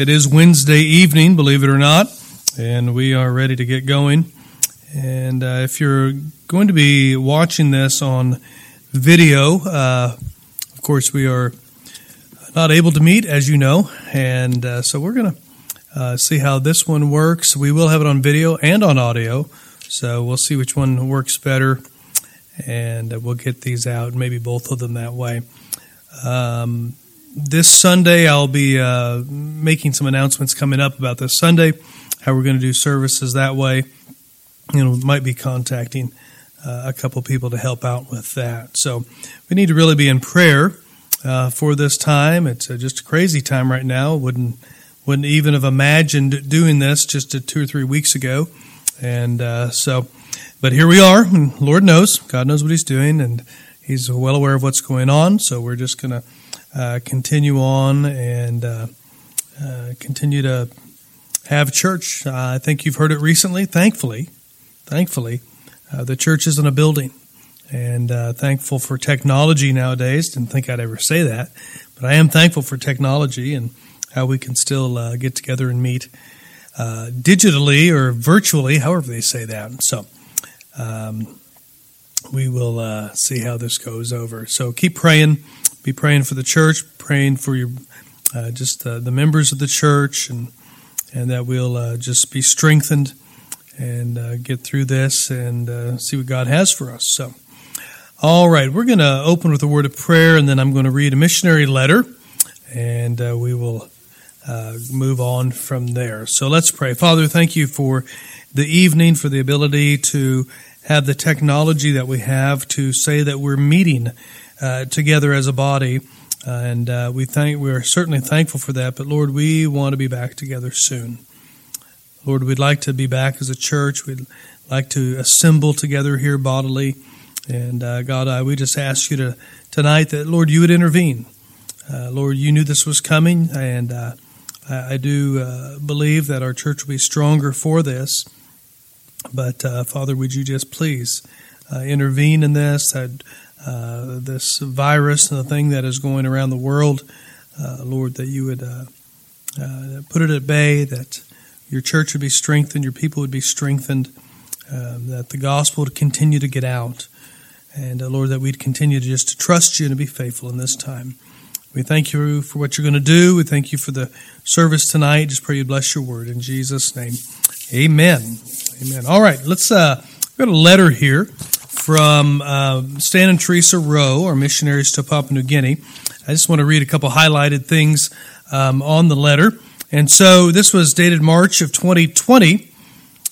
It is Wednesday evening, believe it or not, and we are ready to get going. And uh, if you're going to be watching this on video, uh, of course, we are not able to meet, as you know, and uh, so we're going to uh, see how this one works. We will have it on video and on audio, so we'll see which one works better, and we'll get these out, maybe both of them that way. Um, this Sunday, I'll be uh, making some announcements coming up about this Sunday, how we're going to do services that way. You know, might be contacting uh, a couple people to help out with that. So we need to really be in prayer uh, for this time. It's uh, just a crazy time right now. Wouldn't wouldn't even have imagined doing this just two or three weeks ago, and uh, so. But here we are, and Lord knows, God knows what He's doing, and He's well aware of what's going on. So we're just going to uh, continue on and uh, uh, continue to have church. I think you've heard it recently. Thankfully, thankfully, the church isn't a building, and thankful for technology nowadays. Didn't think I'd ever say that, but I am thankful for technology and how we can still uh, get together and meet uh, digitally or virtually, however they say that. So um, we will uh, see how this goes over. So keep praying be praying for the church, praying for your uh, just uh, the members of the church, and and that we'll uh, just be strengthened and uh, get through this and uh, see what God has for us. So, all right, we're going to open with a word of prayer, and then I'm going to read a missionary letter, and uh, we will move on from there. So let's pray. Father, thank you for the evening, for the ability to have the technology that we have to say that we're meeting uh, together as a body. Uh, and uh, we thank we are certainly thankful for that. But Lord, we want to be back together soon. Lord, we'd like to be back as a church. We'd like to assemble together here bodily. And uh, God, I, we just ask you to tonight that Lord, you would intervene. Uh, Lord, you knew this was coming, and uh, I, I, do believe that our church will be stronger for this. But Father, would you just please intervene in this? That uh, this virus and the thing that is going around the world, uh, Lord, that you would uh, uh, put it at bay, that your church would be strengthened, your people would be strengthened, um, that the gospel would continue to get out, and Lord, that we'd continue to just to trust you and to be faithful in this time. We thank you for what you're going to do. We thank you for the service tonight. Just pray you bless your word in Jesus' name. Amen. Amen. All right, let's uh, got a letter here from uh, Stan and Teresa Rowe, our missionaries to Papua New Guinea. I just want to read a couple highlighted things um, on the letter. And so this was dated March of 2020.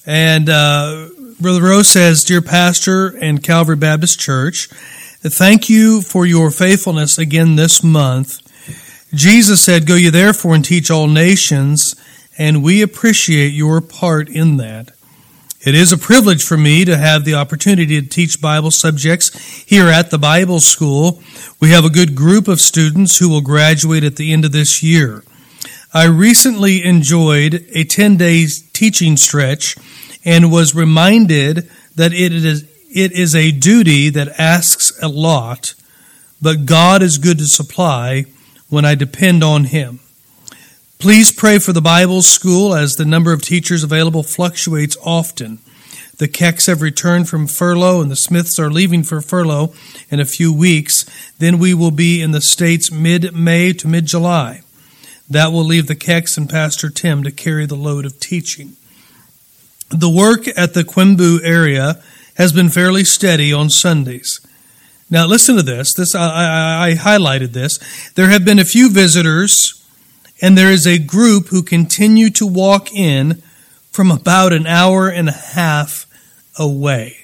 And uh, Brother Rowe says, Dear Pastor and Calvary Baptist Church, thank you for your faithfulness again this month. Jesus said, Go ye therefore and teach all nations, and we appreciate your part in that. It is a privilege for me to have the opportunity to teach Bible subjects here at the Bible School. We have a good group of students who will graduate at the end of this year. I recently enjoyed a 10 day teaching stretch and was reminded that it is, it is a duty that asks a lot, but God is good to supply when I depend on Him. Please pray for the Bible school as the number of teachers available fluctuates often. The Kecks have returned from furlough and the Smiths are leaving for furlough in a few weeks. Then we will be in the States mid May to mid July. That will leave the Kecks and Pastor Tim to carry the load of teaching. The work at the Quimbu area has been fairly steady on Sundays. Now listen to this. This I, I, I highlighted this. There have been a few visitors and there is a group who continue to walk in from about an hour and a half away.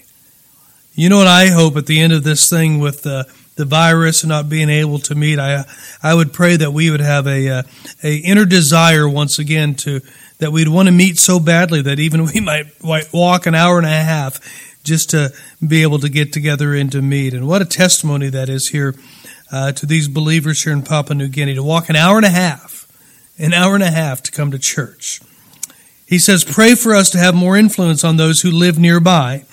You know what I hope at the end of this thing with the the virus and not being able to meet, I I would pray that we would have a a, uh, a inner desire once again to that we'd want to meet so badly that even we might walk an hour and a half just to be able to get together and to meet. And what a testimony that is here uh, to these believers here in Papua New Guinea to walk an hour and a half an hour and a half to come to church. He says, Pray for us to have more influence on those who live nearby.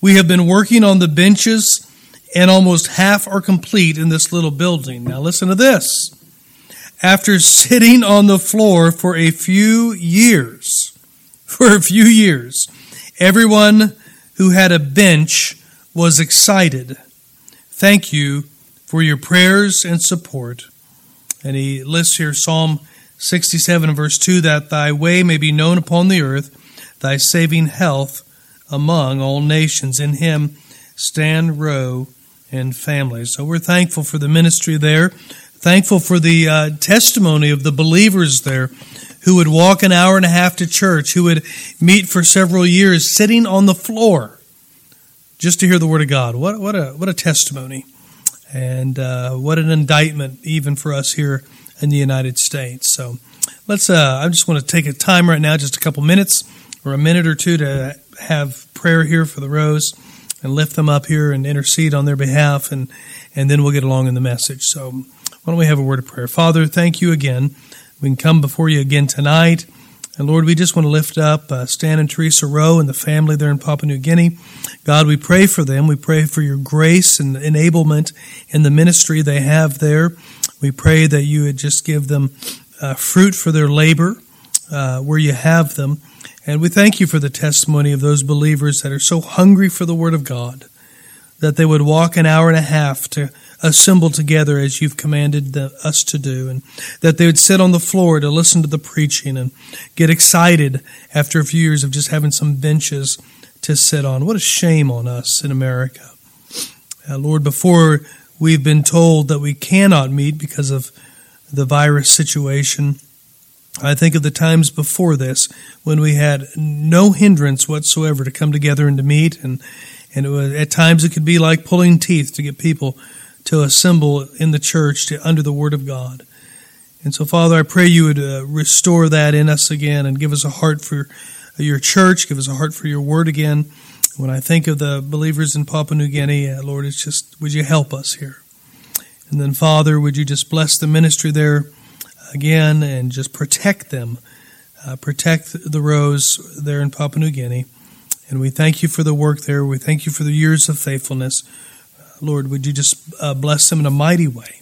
We have been working on the benches, and almost half are complete in this little building. Now, listen to this. after sitting on the floor for a few years, for a few years, everyone who had a bench was excited. Thank you for your prayers and support. And he lists here Psalm 67 verse 2 that thy way may be known upon the earth, thy saving health among all nations. In him Stan Rowe and families. So we're thankful for the ministry there, thankful for the uh, testimony of the believers there who would walk an hour and a half to church, who would meet for several years sitting on the floor just to hear the word of God. What, what, a, what a testimony. And uh, what an indictment, even for us here in the United States. So let's, uh, I just want to take a time right now, just a couple minutes or a minute or two to have prayer here for the Rowes and lift them up here and intercede on their behalf, and, and then we'll get along in the message. So, why don't we have a word of prayer? Father, thank you again. We can come before you again tonight. And Lord, we just want to lift up uh, Stan and Teresa Rowe and the family there in Papua New Guinea. God, we pray for them. We pray for your grace and enablement in the ministry they have there. We pray that you would just give them uh, fruit for their labor uh, where you have them. And we thank you for the testimony of those believers that are so hungry for the Word of God that they would walk an hour and a half to assemble together as you've commanded the, us to do, and that they would sit on the floor to listen to the preaching and get excited after a few years of just having some benches to sit on. What a shame on us in America. Uh, Lord, before we've been told that we cannot meet because of the virus situation, I think of the times before this when we had no hindrance whatsoever to come together and to meet, and and was, at times it could be like pulling teeth to get people to assemble in the church to under the Word of God. And so, Father, I pray you would uh, restore that in us again and give us a heart for your church, give us a heart for your Word again. When I think of the believers in Papua New Guinea, uh, Lord, it's just would you help us here? And then, Father, would you just bless the ministry there? again and just protect them, uh, protect the Rowes there in Papua New Guinea. And we thank you for the work there. We thank you for the years of faithfulness. Uh, Lord, would you just uh, bless them in a mighty way?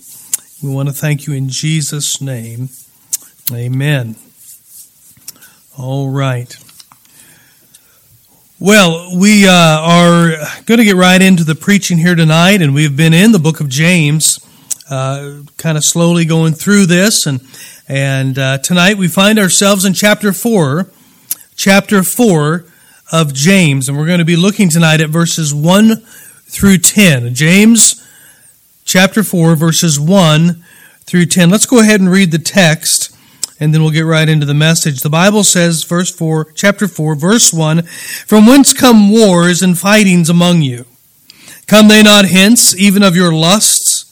We want to thank you in Jesus' name. Amen. All right. Well, we uh, are going to get right into the preaching here tonight, and we've been in the book of James uh, kind of slowly going through this, and and uh, tonight we find ourselves in chapter four, chapter four of James, and we're going to be looking tonight at verses one through ten. James, chapter four, verses one through ten. Let's go ahead and read the text and then we'll get right into the message. The Bible says, verse 4, chapter 4, verse 1, From whence come wars and fightings among you? Come they not hence, even of your lusts?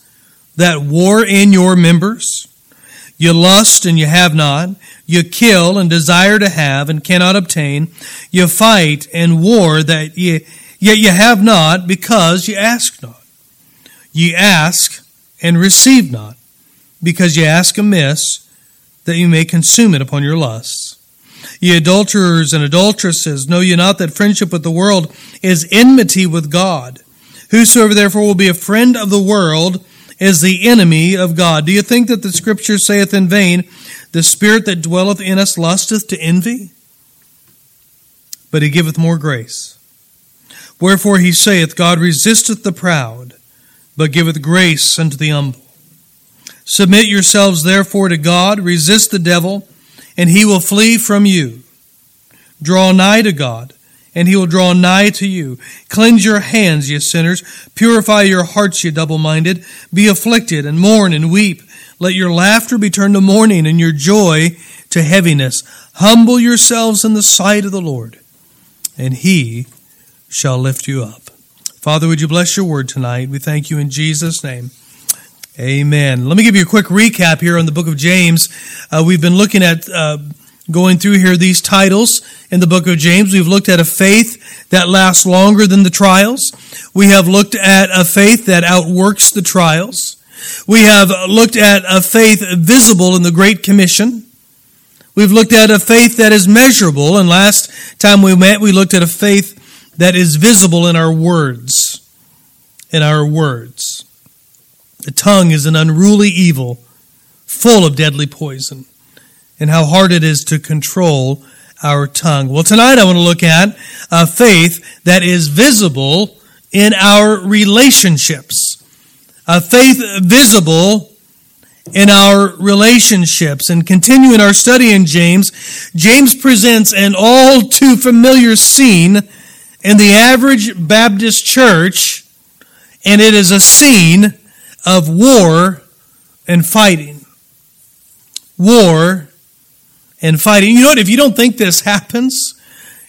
that war in your members. You lust and you have not. You kill and desire to have and cannot obtain. You fight and war that ye, yet you have not because you ask not. Ye ask and receive not because ye ask amiss that you may consume it upon your lusts. Ye adulterers and adulteresses, know ye not that friendship with the world is enmity with God? Whosoever therefore will be a friend of the world is the enemy of God. Do you think that the scripture saith in vain, the spirit that dwelleth in us lusteth to envy? But he giveth more grace. Wherefore he saith, God resisteth the proud, but giveth grace unto the humble. Submit yourselves therefore to God, resist the devil, and he will flee from you. Draw nigh to God and he will draw nigh to you. Cleanse your hands, ye sinners. Purify your hearts, ye double minded. Be afflicted and mourn and weep. Let your laughter be turned to mourning and your joy to heaviness. Humble yourselves in the sight of the Lord, and he shall lift you up. Father, would you bless your word tonight? We thank you in Jesus' name. Amen. Let me give you a quick recap here on the book of James. Uh, we've been looking at uh, going through here these titles in the book of James. We've looked at a faith that lasts longer than the trials. We have looked at a faith that outworks the trials. We have looked at a faith visible in the Great Commission. We've looked at a faith that is measurable. And last time we met, we looked at a faith that is visible in our words. In our words. The tongue is an unruly evil full of deadly poison and how hard it is to control our tongue. Well, tonight I want to look at a faith that is visible in our relationships. A faith visible in our relationships. And continuing our study in James, James presents an all too familiar scene in the average Baptist church, and it is a scene of war and fighting. War and fighting. You know what? If you don't think this happens,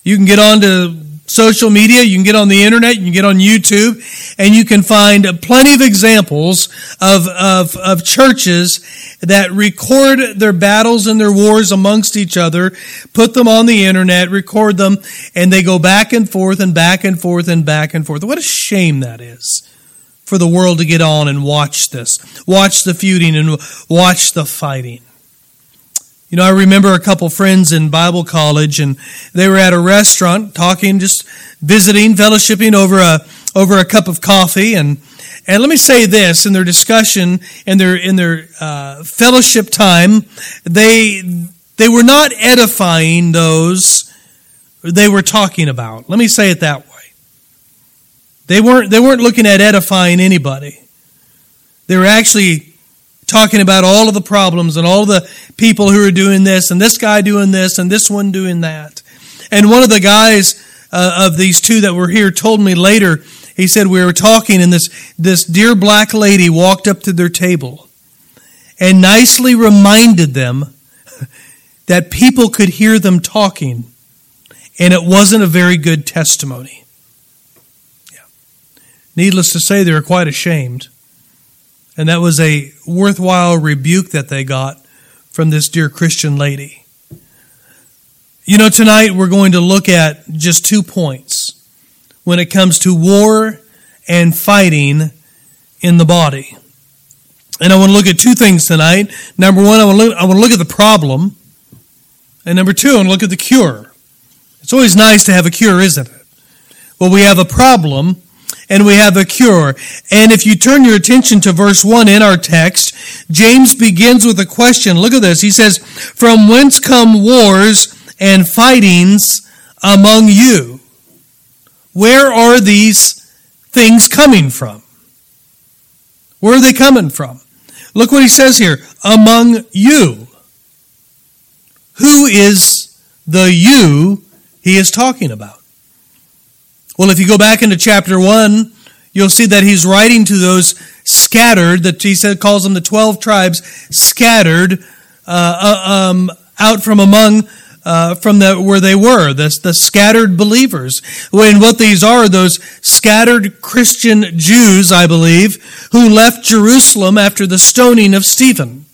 you can get on to social media, you can get on the internet, you can get on YouTube, and you can find plenty of examples of, of, of churches that record their battles and their wars amongst each other, put them on the internet, record them, and they go back and forth and back and forth and back and forth. What a shame that is for the world to get on and watch this, watch the feuding and watch the fighting. You know, I remember a couple friends in Bible college, and they were at a restaurant talking, just visiting, fellowshipping over a over a cup of coffee, and and let me say this: in their discussion, in their in their uh, fellowship time, they they were not edifying those they were talking about. Let me say it that way. They weren't they weren't looking at edifying anybody. They were actually talking about all of the problems and all the people who are doing this and this guy doing this and this one doing that. And one of the guys uh, of these two that were here told me later, he said we were talking and this, this dear black lady walked up to their table and nicely reminded them that people could hear them talking and it wasn't a very good testimony. Needless to say, they were quite ashamed. And that was a worthwhile rebuke that they got from this dear Christian lady. You know, tonight we're going to look at just two points when it comes to war and fighting in the body. And I want to look at two things tonight. Number one, I want to look, I want to look at the problem. And number two, I want to look at the cure. It's always nice to have a cure, isn't it? Well, we have a problem and we have a cure. And if you turn your attention to verse 1 in our text, James begins with a question. Look at this. He says, From whence come wars and fightings among you? Where are these things coming from? Where are they coming from? Look what he says here. Among you. Who is the you he is talking about? Well, if you go back into chapter 1, you'll see that he's writing to those scattered, that he said calls them the 12 tribes, scattered uh, uh, um, out from among uh, from the, where they were, the, the scattered believers. And what these are, those scattered Christian Jews, I believe, who left Jerusalem after the stoning of Stephen.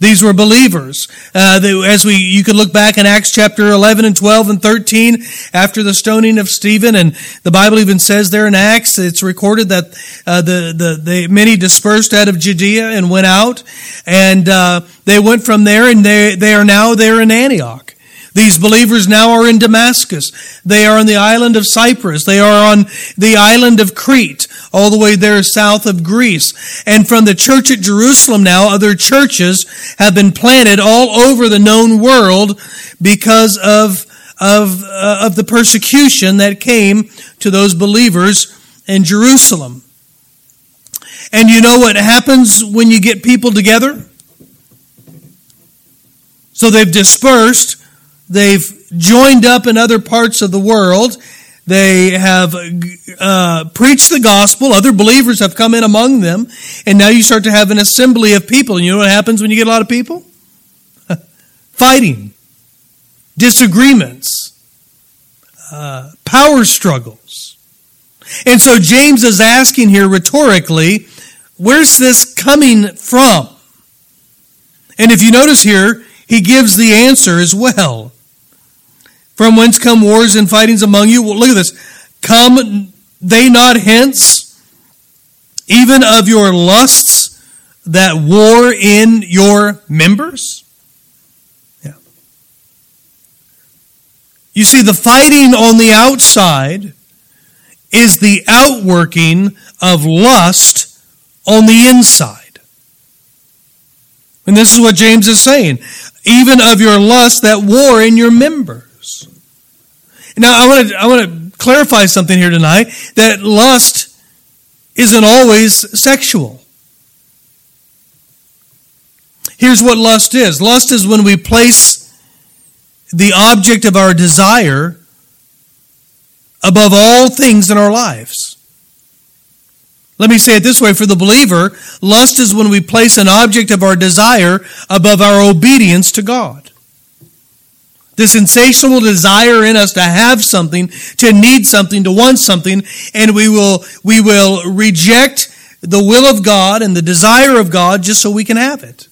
These were believers. Uh, they, as we, you could look back in Acts chapter 11 and 12 and 13 after the stoning of Stephen, and the Bible even says there in Acts, it's recorded that uh, the, the, the many dispersed out of Judea and went out, and uh, they went from there, and they, they are now there in Antioch. These believers now are in Damascus. They are on the island of Cyprus. They are on the island of Crete, all the way there south of Greece. And from the church at Jerusalem now, other churches have been planted all over the known world because of, of, uh, of the persecution that came to those believers in Jerusalem. And you know what happens when you get people together? So they've dispersed They've joined up in other parts of the world. They have uh, preached the gospel. Other believers have come in among them. And now you start to have an assembly of people. And you know what happens when you get a lot of people? Fighting, disagreements, uh, power struggles. And so James is asking here rhetorically, where's this coming from? And if you notice here, he gives the answer as well. From whence come wars and fightings among you? Well, look at this. Come they not hence, even of your lusts that war in your members? Yeah. You see, the fighting on the outside is the outworking of lust on the inside. And this is what James is saying. Even of your lust that war in your members. Now, I want to, I want to clarify something here tonight that lust isn't always sexual. Here's what lust is lust is when we place the object of our desire above all things in our lives. Let me say it this way for the believer lust is when we place an object of our desire above our obedience to God. This insatiable desire in us to have something, to need something, to want something, and we will, we will reject the will of God and the desire of God just so we can have it.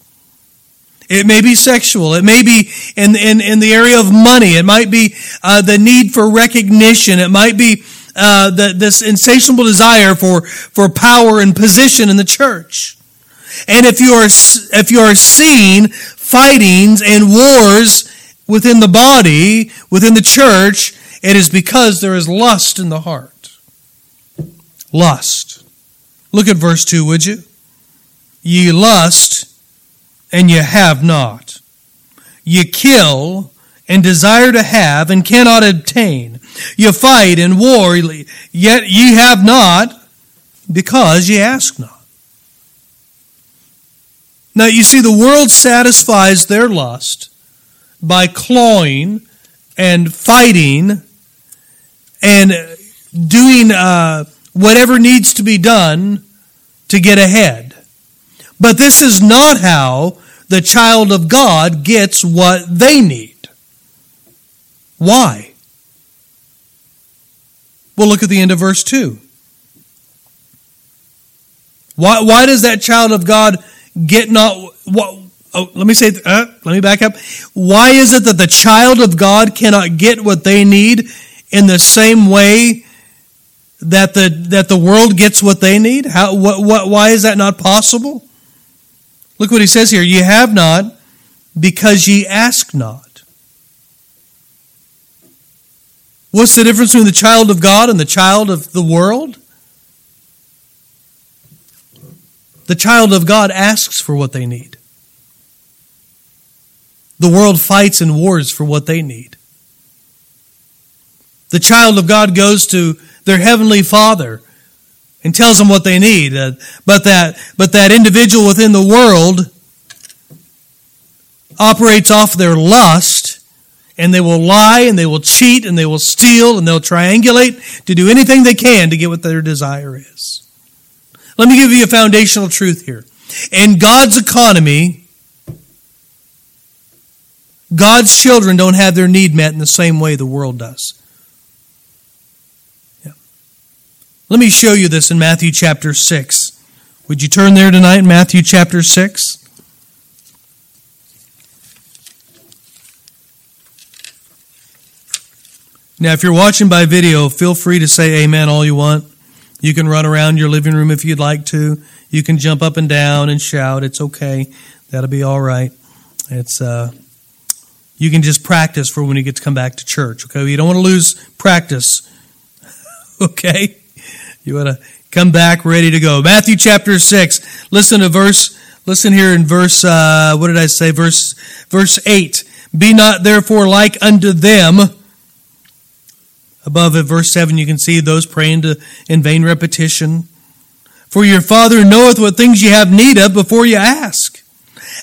It may be sexual. It may be in, in, in the area of money. It might be uh, the need for recognition. It might be uh, the, this insatiable desire for, for power and position in the church. And if you are, if you are seeing fightings and wars within the body, within the church, it is because there is lust in the heart. Lust. Look at verse 2, would you? Ye lust and ye have not. Ye kill and desire to have and cannot obtain. Ye fight and war, yet ye have not because ye ask not. Now you see, the world satisfies their lust by clawing and fighting and doing uh, whatever needs to be done to get ahead. But this is not how the child of God gets what they need. Why? Well, look at the end of verse 2. Why, why does that child of God get not what? Oh, let me say, uh, let me back up. Why is it that the child of God cannot get what they need in the same way that the that the world gets what they need? How? What? What? Why is that not possible? Look what he says here. Ye have not because ye ask not. What's the difference between the child of God and the child of the world? The child of God asks for what they need. The world fights and wars for what they need. The child of God goes to their heavenly Father and tells them what they need. Uh, but that but that individual within the world operates off their lust and they will lie and they will cheat and they will steal and they'll triangulate to do anything they can to get what their desire is. Let me give you a foundational truth here. In God's economy, God's children don't have their need met in the same way the world does. Yeah. Let me show you this in Matthew chapter 6. Would you turn there tonight, Matthew chapter 6? Now, if you're watching by video, feel free to say amen all you want. You can run around your living room if you'd like to. You can jump up and down and shout. It's okay. That'll be all right. It's uh, you can just practice for when you get to come back to church. Okay, you don't want to lose practice. okay. You want to come back ready to go. Matthew chapter 6. Listen to verse, listen here in verse, uh, what did I say? Verse, verse 8. Be not therefore like unto them. Above at verse 7, you can see those praying to, in vain repetition. For your Father knoweth what things ye have need of before you ask.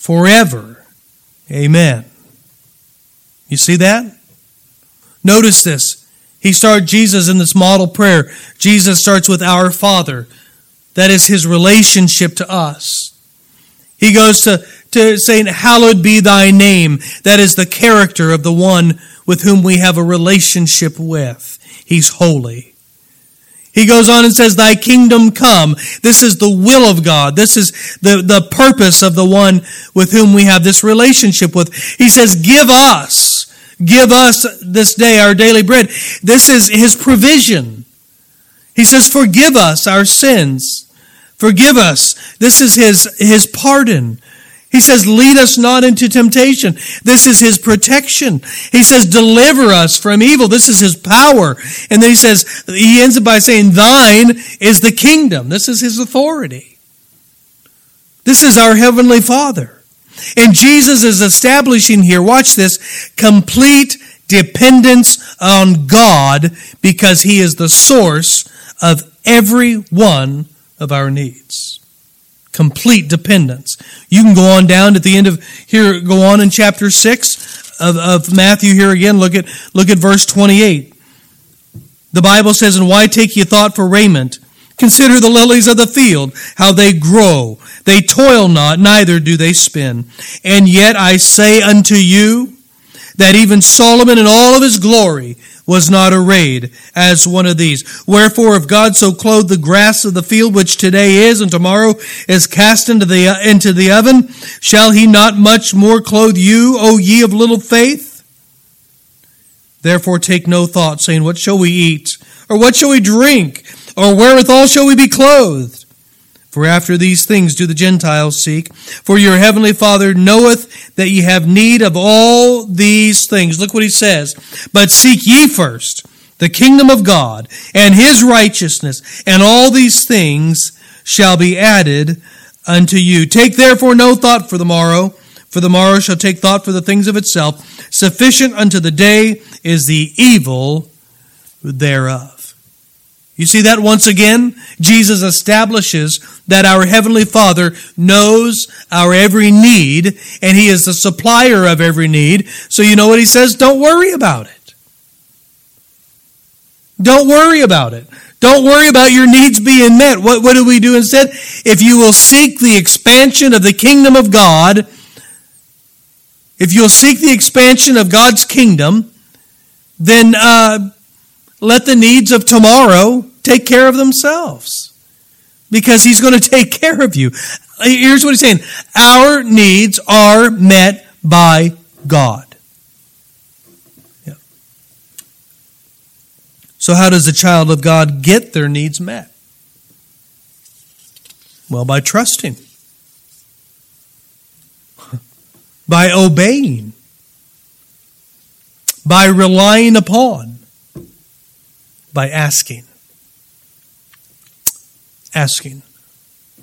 forever. Amen. You see that? Notice this. He started Jesus in this model prayer. Jesus starts with our Father. That is his relationship to us. He goes to, to saying, Hallowed be thy name. That is the character of the one with whom we have a relationship with. He's holy. He goes on and says, Thy kingdom come. This is the will of God. This is the, the purpose of the one with whom we have this relationship with. He says, Give us, give us this day our daily bread. This is his provision. He says, Forgive us our sins. Forgive us. This is his, his pardon. He says, lead us not into temptation. This is his protection. He says, deliver us from evil. This is his power. And then he says, he ends it by saying, thine is the kingdom. This is his authority. This is our heavenly father. And Jesus is establishing here, watch this, complete dependence on God because he is the source of every one of our needs complete dependence. You can go on down at the end of here, go on in chapter 6 of, of Matthew here again. Look at, look at verse 28. The Bible says, And why take ye thought for raiment? Consider the lilies of the field, how they grow. They toil not, neither do they spin. And yet I say unto you that even Solomon in all of his glory was not arrayed as one of these. Wherefore, if God so clothed the grass of the field, which today is and tomorrow is cast into the, into the oven, shall he not much more clothe you, O ye of little faith? Therefore take no thought, saying, What shall we eat? Or what shall we drink? Or wherewithal shall we be clothed? For after these things do the Gentiles seek. For your heavenly Father knoweth that ye have need of all these things. Look what he says. But seek ye first the kingdom of God and his righteousness, and all these things shall be added unto you. Take therefore no thought for the morrow, for the morrow shall take thought for the things of itself. Sufficient unto the day is the evil thereof. You see that once again? Jesus establishes that our Heavenly Father knows our every need, and He is the supplier of every need. So you know what He says? Don't worry about it. Don't worry about it. Don't worry about your needs being met. What, what do we do instead? If you will seek the expansion of the kingdom of God, if you'll seek the expansion of God's kingdom, then uh, let the needs of tomorrow take care of themselves because he's going to take care of you. Here's what he's saying Our needs are met by God. Yeah. So, how does a child of God get their needs met? Well, by trusting, by obeying, by relying upon, by asking asking.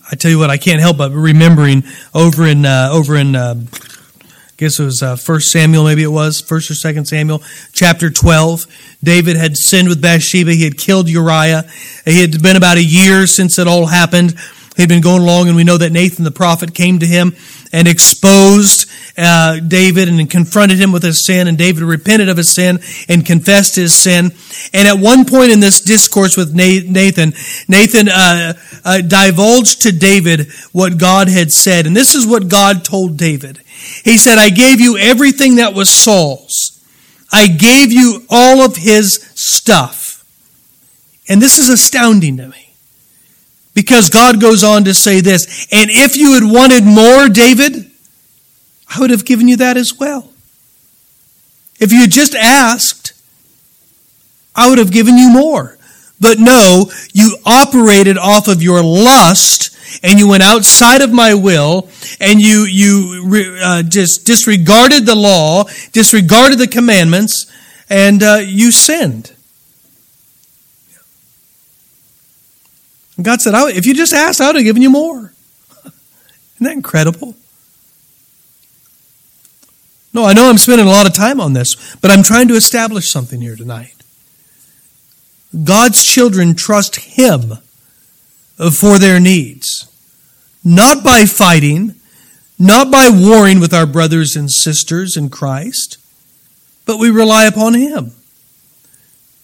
I tell you what, I can't help but remembering over in uh, over in uh, I guess it was uh, First Samuel, maybe it was First or Second Samuel, chapter twelve. David had sinned with Bathsheba. He had killed Uriah. It had been about a year since it all happened. He'd been going along, and we know that Nathan the prophet came to him and exposed uh, David and confronted him with his sin, and David repented of his sin and confessed his sin. And at one point in this discourse with Nathan, Nathan uh, uh, divulged to David what God had said, and this is what God told David. He said, "I gave you everything that was Saul's. I gave you all of his stuff." And this is astounding to me. Because God goes on to say this, and if you had wanted more, David, I would have given you that as well. If you had just asked, I would have given you more. But no, you operated off of your lust and you went outside of my will and you, you uh, just disregarded the law, disregarded the commandments, and uh, you sinned. And God said, If you just asked, I would have given you more. Isn't that incredible? No, I know I'm spending a lot of time on this, but I'm trying to establish something here tonight. God's children trust Him for their needs, not by fighting, not by warring with our brothers and sisters in Christ, but we rely upon Him.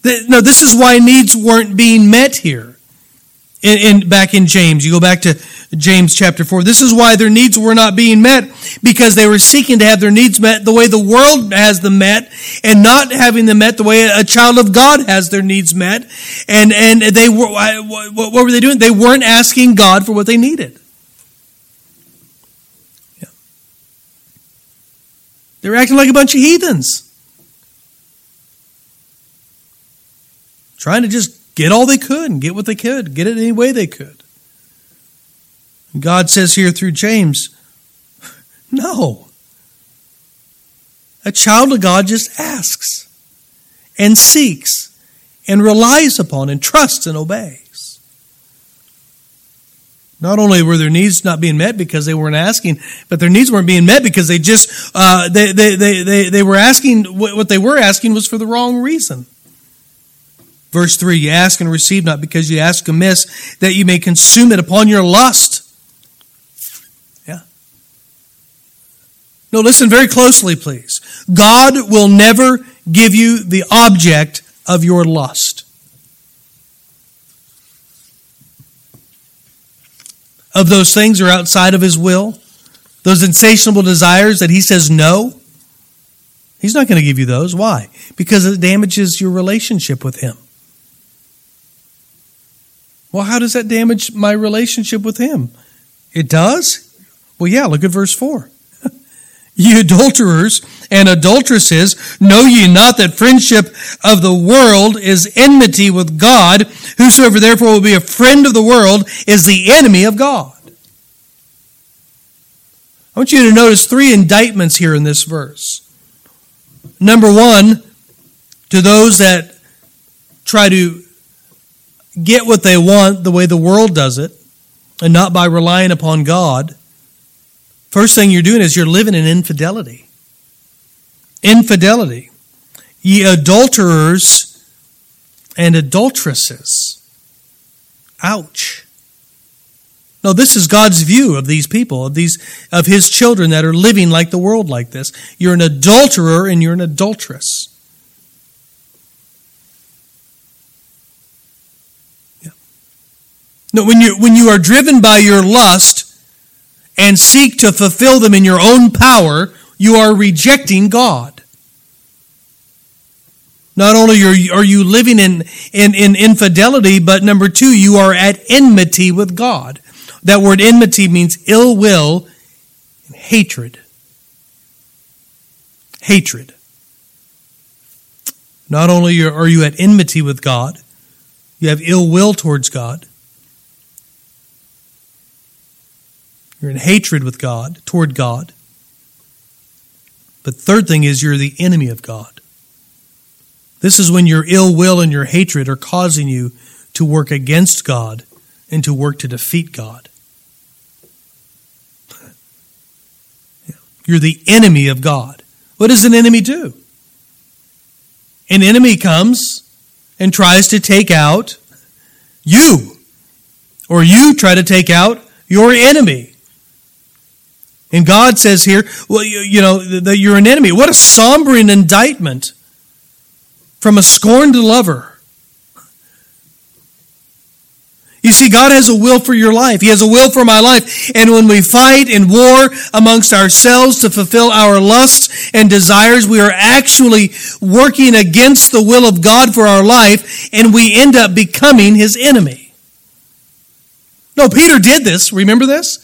No, this is why needs weren't being met here in, in, back in James. You go back to James chapter 4. This is why their needs were not being met because they were seeking to have their needs met the way the world has them met and not having them met the way a child of God has their needs met. And, and they were, what were they doing? They weren't asking God for what they needed. Yeah. They were acting like a bunch of heathens. Trying to just get all they could and get what they could, get it any way they could. God says here through James, no. A child of God just asks and seeks and relies upon and trusts and obeys. Not only were their needs not being met because they weren't asking, but their needs weren't being met because they just uh, they, they, they, they, they were asking what they were asking was for the wrong reason. Verse 3 You ask and receive not because you ask amiss, that you may consume it upon your lust. Yeah. No, listen very closely, please. God will never give you the object of your lust. Of those things are outside of His will, those insatiable desires that He says no. He's not going to give you those. Why? Because it damages your relationship with Him. Well, how does that damage my relationship with him? It does? Well, yeah, look at verse 4. Ye adulterers and adulteresses, know ye not that friendship of the world is enmity with God? Whosoever therefore will be a friend of the world is the enemy of God. I want you to notice three indictments here in this verse. Number one, to those that try to get what they want the way the world does it and not by relying upon God, first thing you're doing is you're living in infidelity. Infidelity. Ye adulterers and adulteresses. Ouch. No, this is God's view of these people, of these of his children that are living like the world like this. You're an adulterer and you're an adulteress. No, when you, when you are driven by your lust and seek to fulfill them in your own power, you are rejecting God. Not only are you, living in, in, in infidelity, but number two, you are at enmity with God. That word enmity means ill will and hatred. Hatred. Not only are you at enmity with God, you have ill will towards God, You're in hatred with God, toward God. But third thing is you're the enemy of God. This is when your ill will and your hatred are causing you to work against God and to work to defeat God. You're the enemy of God. What does an enemy do? An enemy comes and tries to take out you, or you try to take out your enemy. And God says here, well, you, you know, that you're an enemy. What a sombering indictment from a scorned lover. You see, God has a will for your life. He has a will for my life. And when we fight in war amongst ourselves to fulfill our lusts and desires, we are actually working against the will of God for our life, and we end up becoming His enemy. No, Peter did this. Remember this?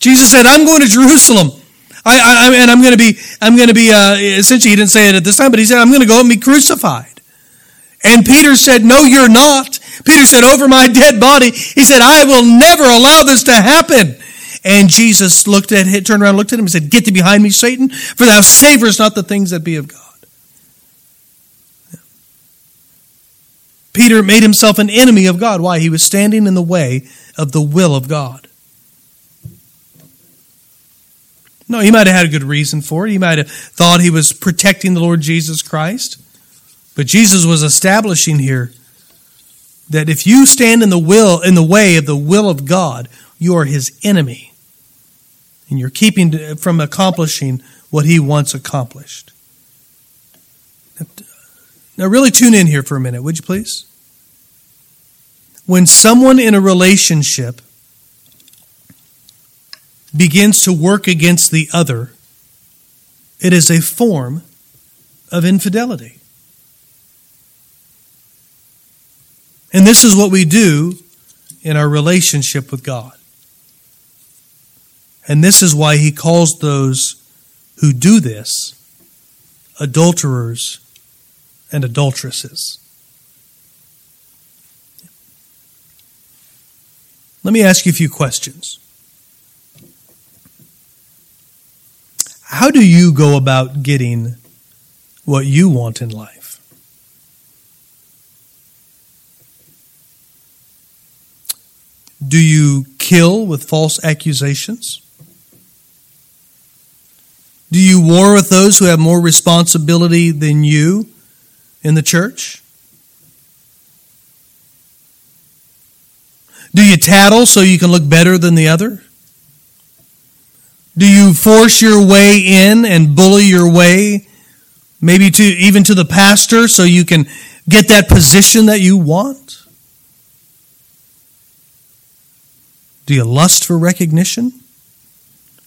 Jesus said, I'm going to Jerusalem. I, I, and I'm going to be, I'm going to be, uh, essentially, he didn't say it at this time, but he said, I'm going to go and be crucified. And Peter said, No, you're not. Peter said, Over my dead body. He said, I will never allow this to happen. And Jesus looked at him, turned around, looked at him, and said, Get thee behind me, Satan, for thou savorest not the things that be of God. Peter made himself an enemy of God. Why? He was standing in the way of the will of God. No, he might have had a good reason for it. He might have thought he was protecting the Lord Jesus Christ. But Jesus was establishing here that if you stand in the will in the way of the will of God, you are his enemy. And you're keeping from accomplishing what he once accomplished. Now really tune in here for a minute, would you please? when someone in a relationship begins to work against the other, it is a form of infidelity. And this is what we do in our relationship with God. And this is why he calls those who do this adulterers and adulteresses. Let me ask you a few questions. How do you go about getting what you want in life? Do you kill with false accusations? Do you war with those who have more responsibility than you in the church? Do you tattle so you can look better than the other? Do you force your way in and bully your way, maybe to even to the pastor, so you can get that position that you want? Do you lust for recognition?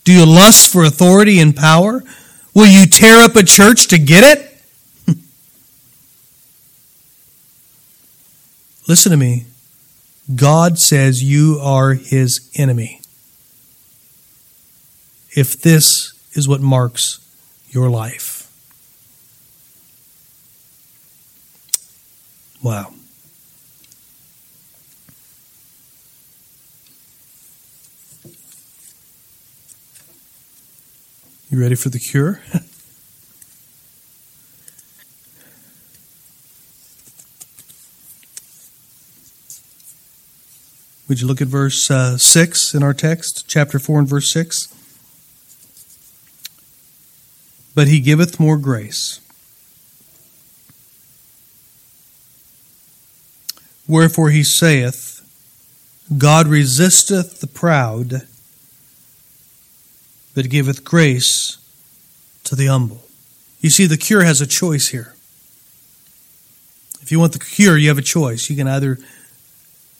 Do you lust for authority and power? Will you tear up a church to get it? Listen to me. God says you are his enemy. If this is what marks your life. Wow. You ready for the cure? Would you look at verse uh, 6 in our text, chapter 4 and verse 6? But he giveth more grace. Wherefore he saith, God resisteth the proud but giveth grace to the humble. You see, the cure has a choice here. If you want the cure, you have a choice. You can either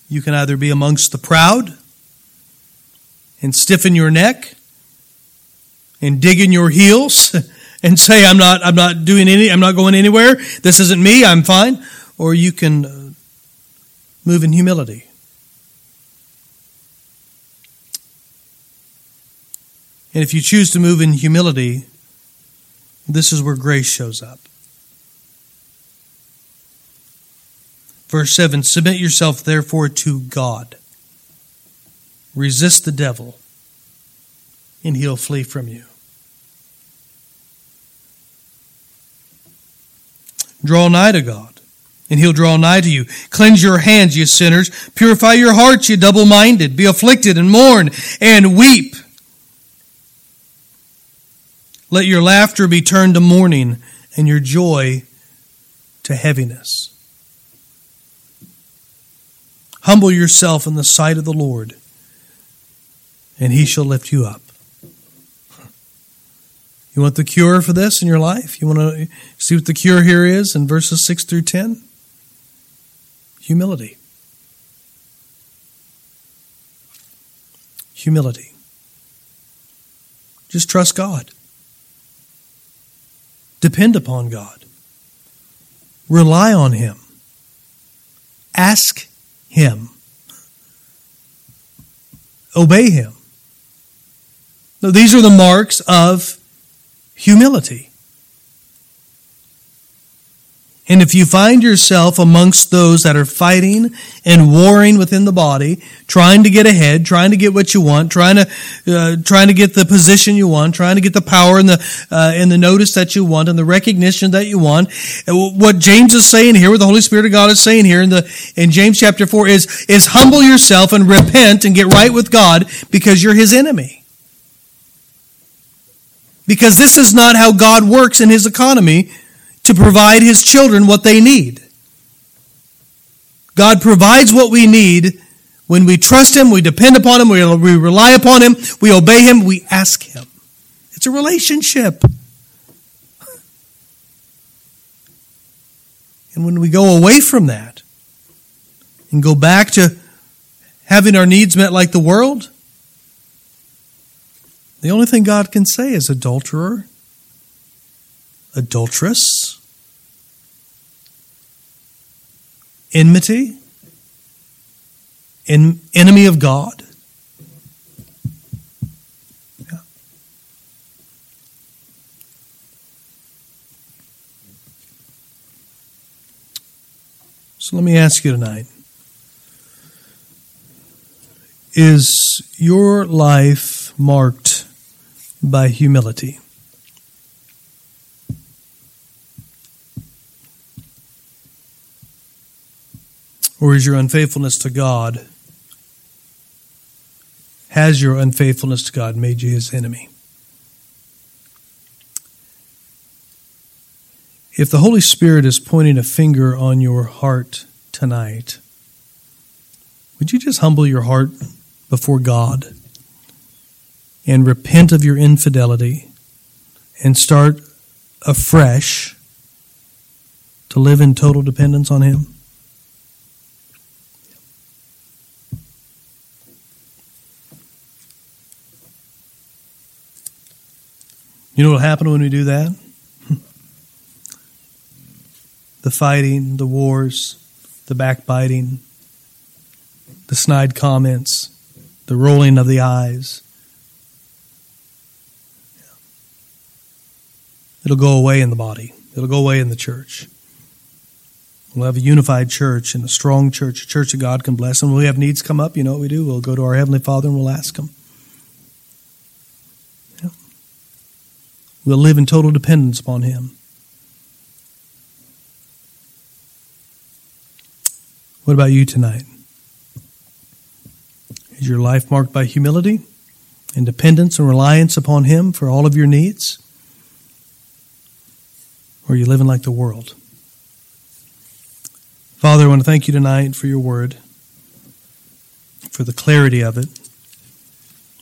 you can either be amongst the proud and stiffen your neck and dig in your heels and say I'm not I'm not doing any I'm not going anywhere. This isn't me. I'm fine. Or you can uh, move in humility And if you choose to move in humility, this is where grace shows up. Verse 7 Submit yourself therefore to God. Resist the devil, and he'll flee from you. Draw nigh to God, and he'll draw nigh to you. Cleanse your hands, you sinners. Purify your hearts, you double minded. Be afflicted and mourn and weep. Let your laughter be turned to mourning and your joy to heaviness. Humble yourself in the sight of the Lord, and he shall lift you up. You want the cure for this in your life? You want to see what the cure here is in verses 6 through 10? Humility. Humility. Just trust God. Depend upon God. Rely on Him. Ask Him. Obey Him. Now, these are the marks of humility. And if you find yourself amongst those that are fighting and warring within the body, trying to get ahead, trying to get what you want, trying to uh, trying to get the position you want, trying to get the power and the uh, and the notice that you want and the recognition that you want, what James is saying here, what the Holy Spirit of God is saying here in the in James chapter four is is humble yourself and repent and get right with God because you're His enemy. Because this is not how God works in His economy to provide his children what they need. God provides what we need when we trust him, we depend upon him, we, rely upon him, we obey him, we ask him. It's a relationship. And when we go away from that and go back to having our needs met like the world? The only thing God can say is adulterer, adulteress, enmity, en- enemy of God. So let me ask you tonight Is your life marked by humility? Or is your unfaithfulness to God, has your unfaithfulness to God made you his enemy? If the Holy Spirit is pointing a finger on your heart tonight, would you just humble your heart before God and repent of your infidelity and start afresh to live in total dependence on Him? You know what will happen when we do that? the fighting, the wars, the backbiting, the snide comments, the rolling of the eyes. It'll go away in the body. It'll go away in the church. We'll have a unified church and a strong church, a church that God can bless. And when we have needs come up, you know what we do? We'll go to our Heavenly Father and we'll ask Him. We'll live in total dependence upon Him. What about you tonight? Is your life marked by humility and dependence and reliance upon Him for all of your needs? Or are you living like the world? Father, I want to thank you tonight for your word, for the clarity of it,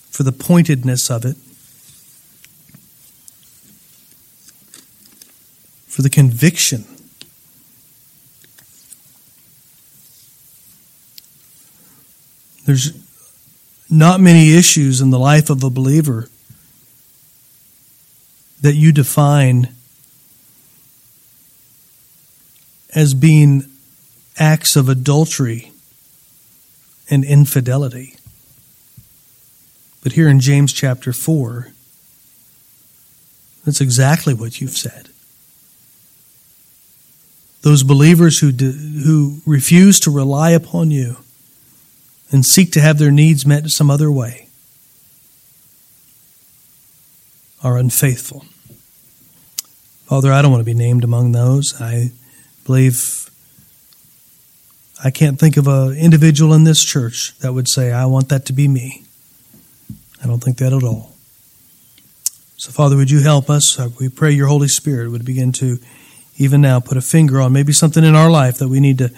for the pointedness of it. for the conviction. There's not many issues in the life of a believer that you define as being acts of adultery and infidelity. But here in James chapter 4, that's exactly what you've said those believers who, do, who refuse to rely upon you and seek to have their needs met some other way are unfaithful. Father, I don't want to be named among those. I believe I can't think of an individual in this church that would say, I want that to be me. I don't think that at all. So, Father, would you help us? We pray your Holy Spirit would begin to even now put a finger on maybe something in our life that we need to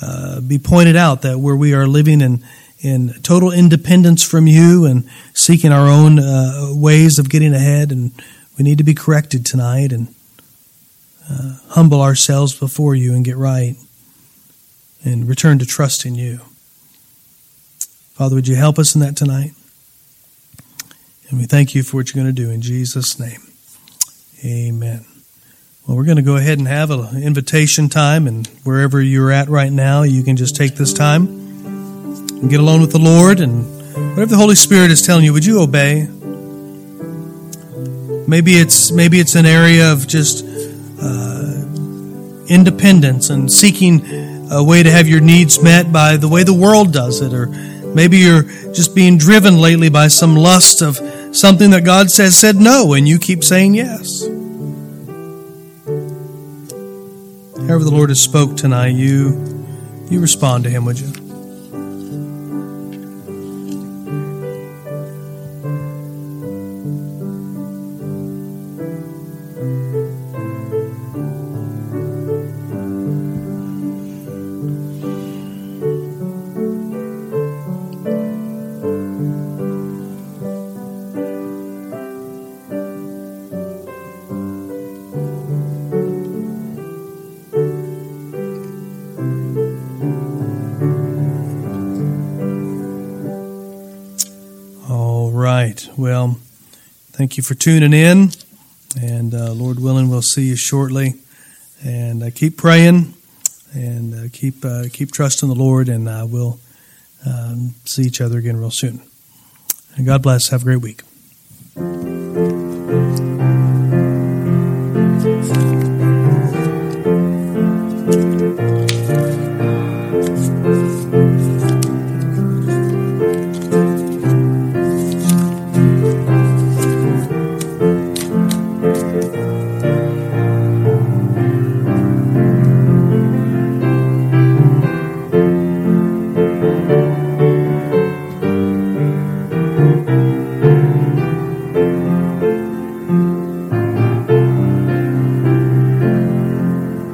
uh, be pointed out that where we are living in in total independence from you and seeking our own uh, ways of getting ahead and we need to be corrected tonight and uh, humble ourselves before you and get right and return to trust in you. Father would you help us in that tonight? And we thank you for what you're going to do in jesus name. Amen. Well, we're going to go ahead and have an invitation time, and wherever you're at right now, you can just take this time and get alone with the Lord, and whatever the Holy Spirit is telling you, would you obey? Maybe it's maybe it's an area of just uh, independence and seeking a way to have your needs met by the way the world does it, or maybe you're just being driven lately by some lust of something that God says said no, and you keep saying yes. However, the Lord has spoke tonight, you you respond to Him, would you? Well, thank you for tuning in. And uh, Lord willing, we'll see you shortly. And uh, keep praying and uh, keep uh, keep trusting the Lord. And we'll um, see each other again real soon. And God bless. Have a great week.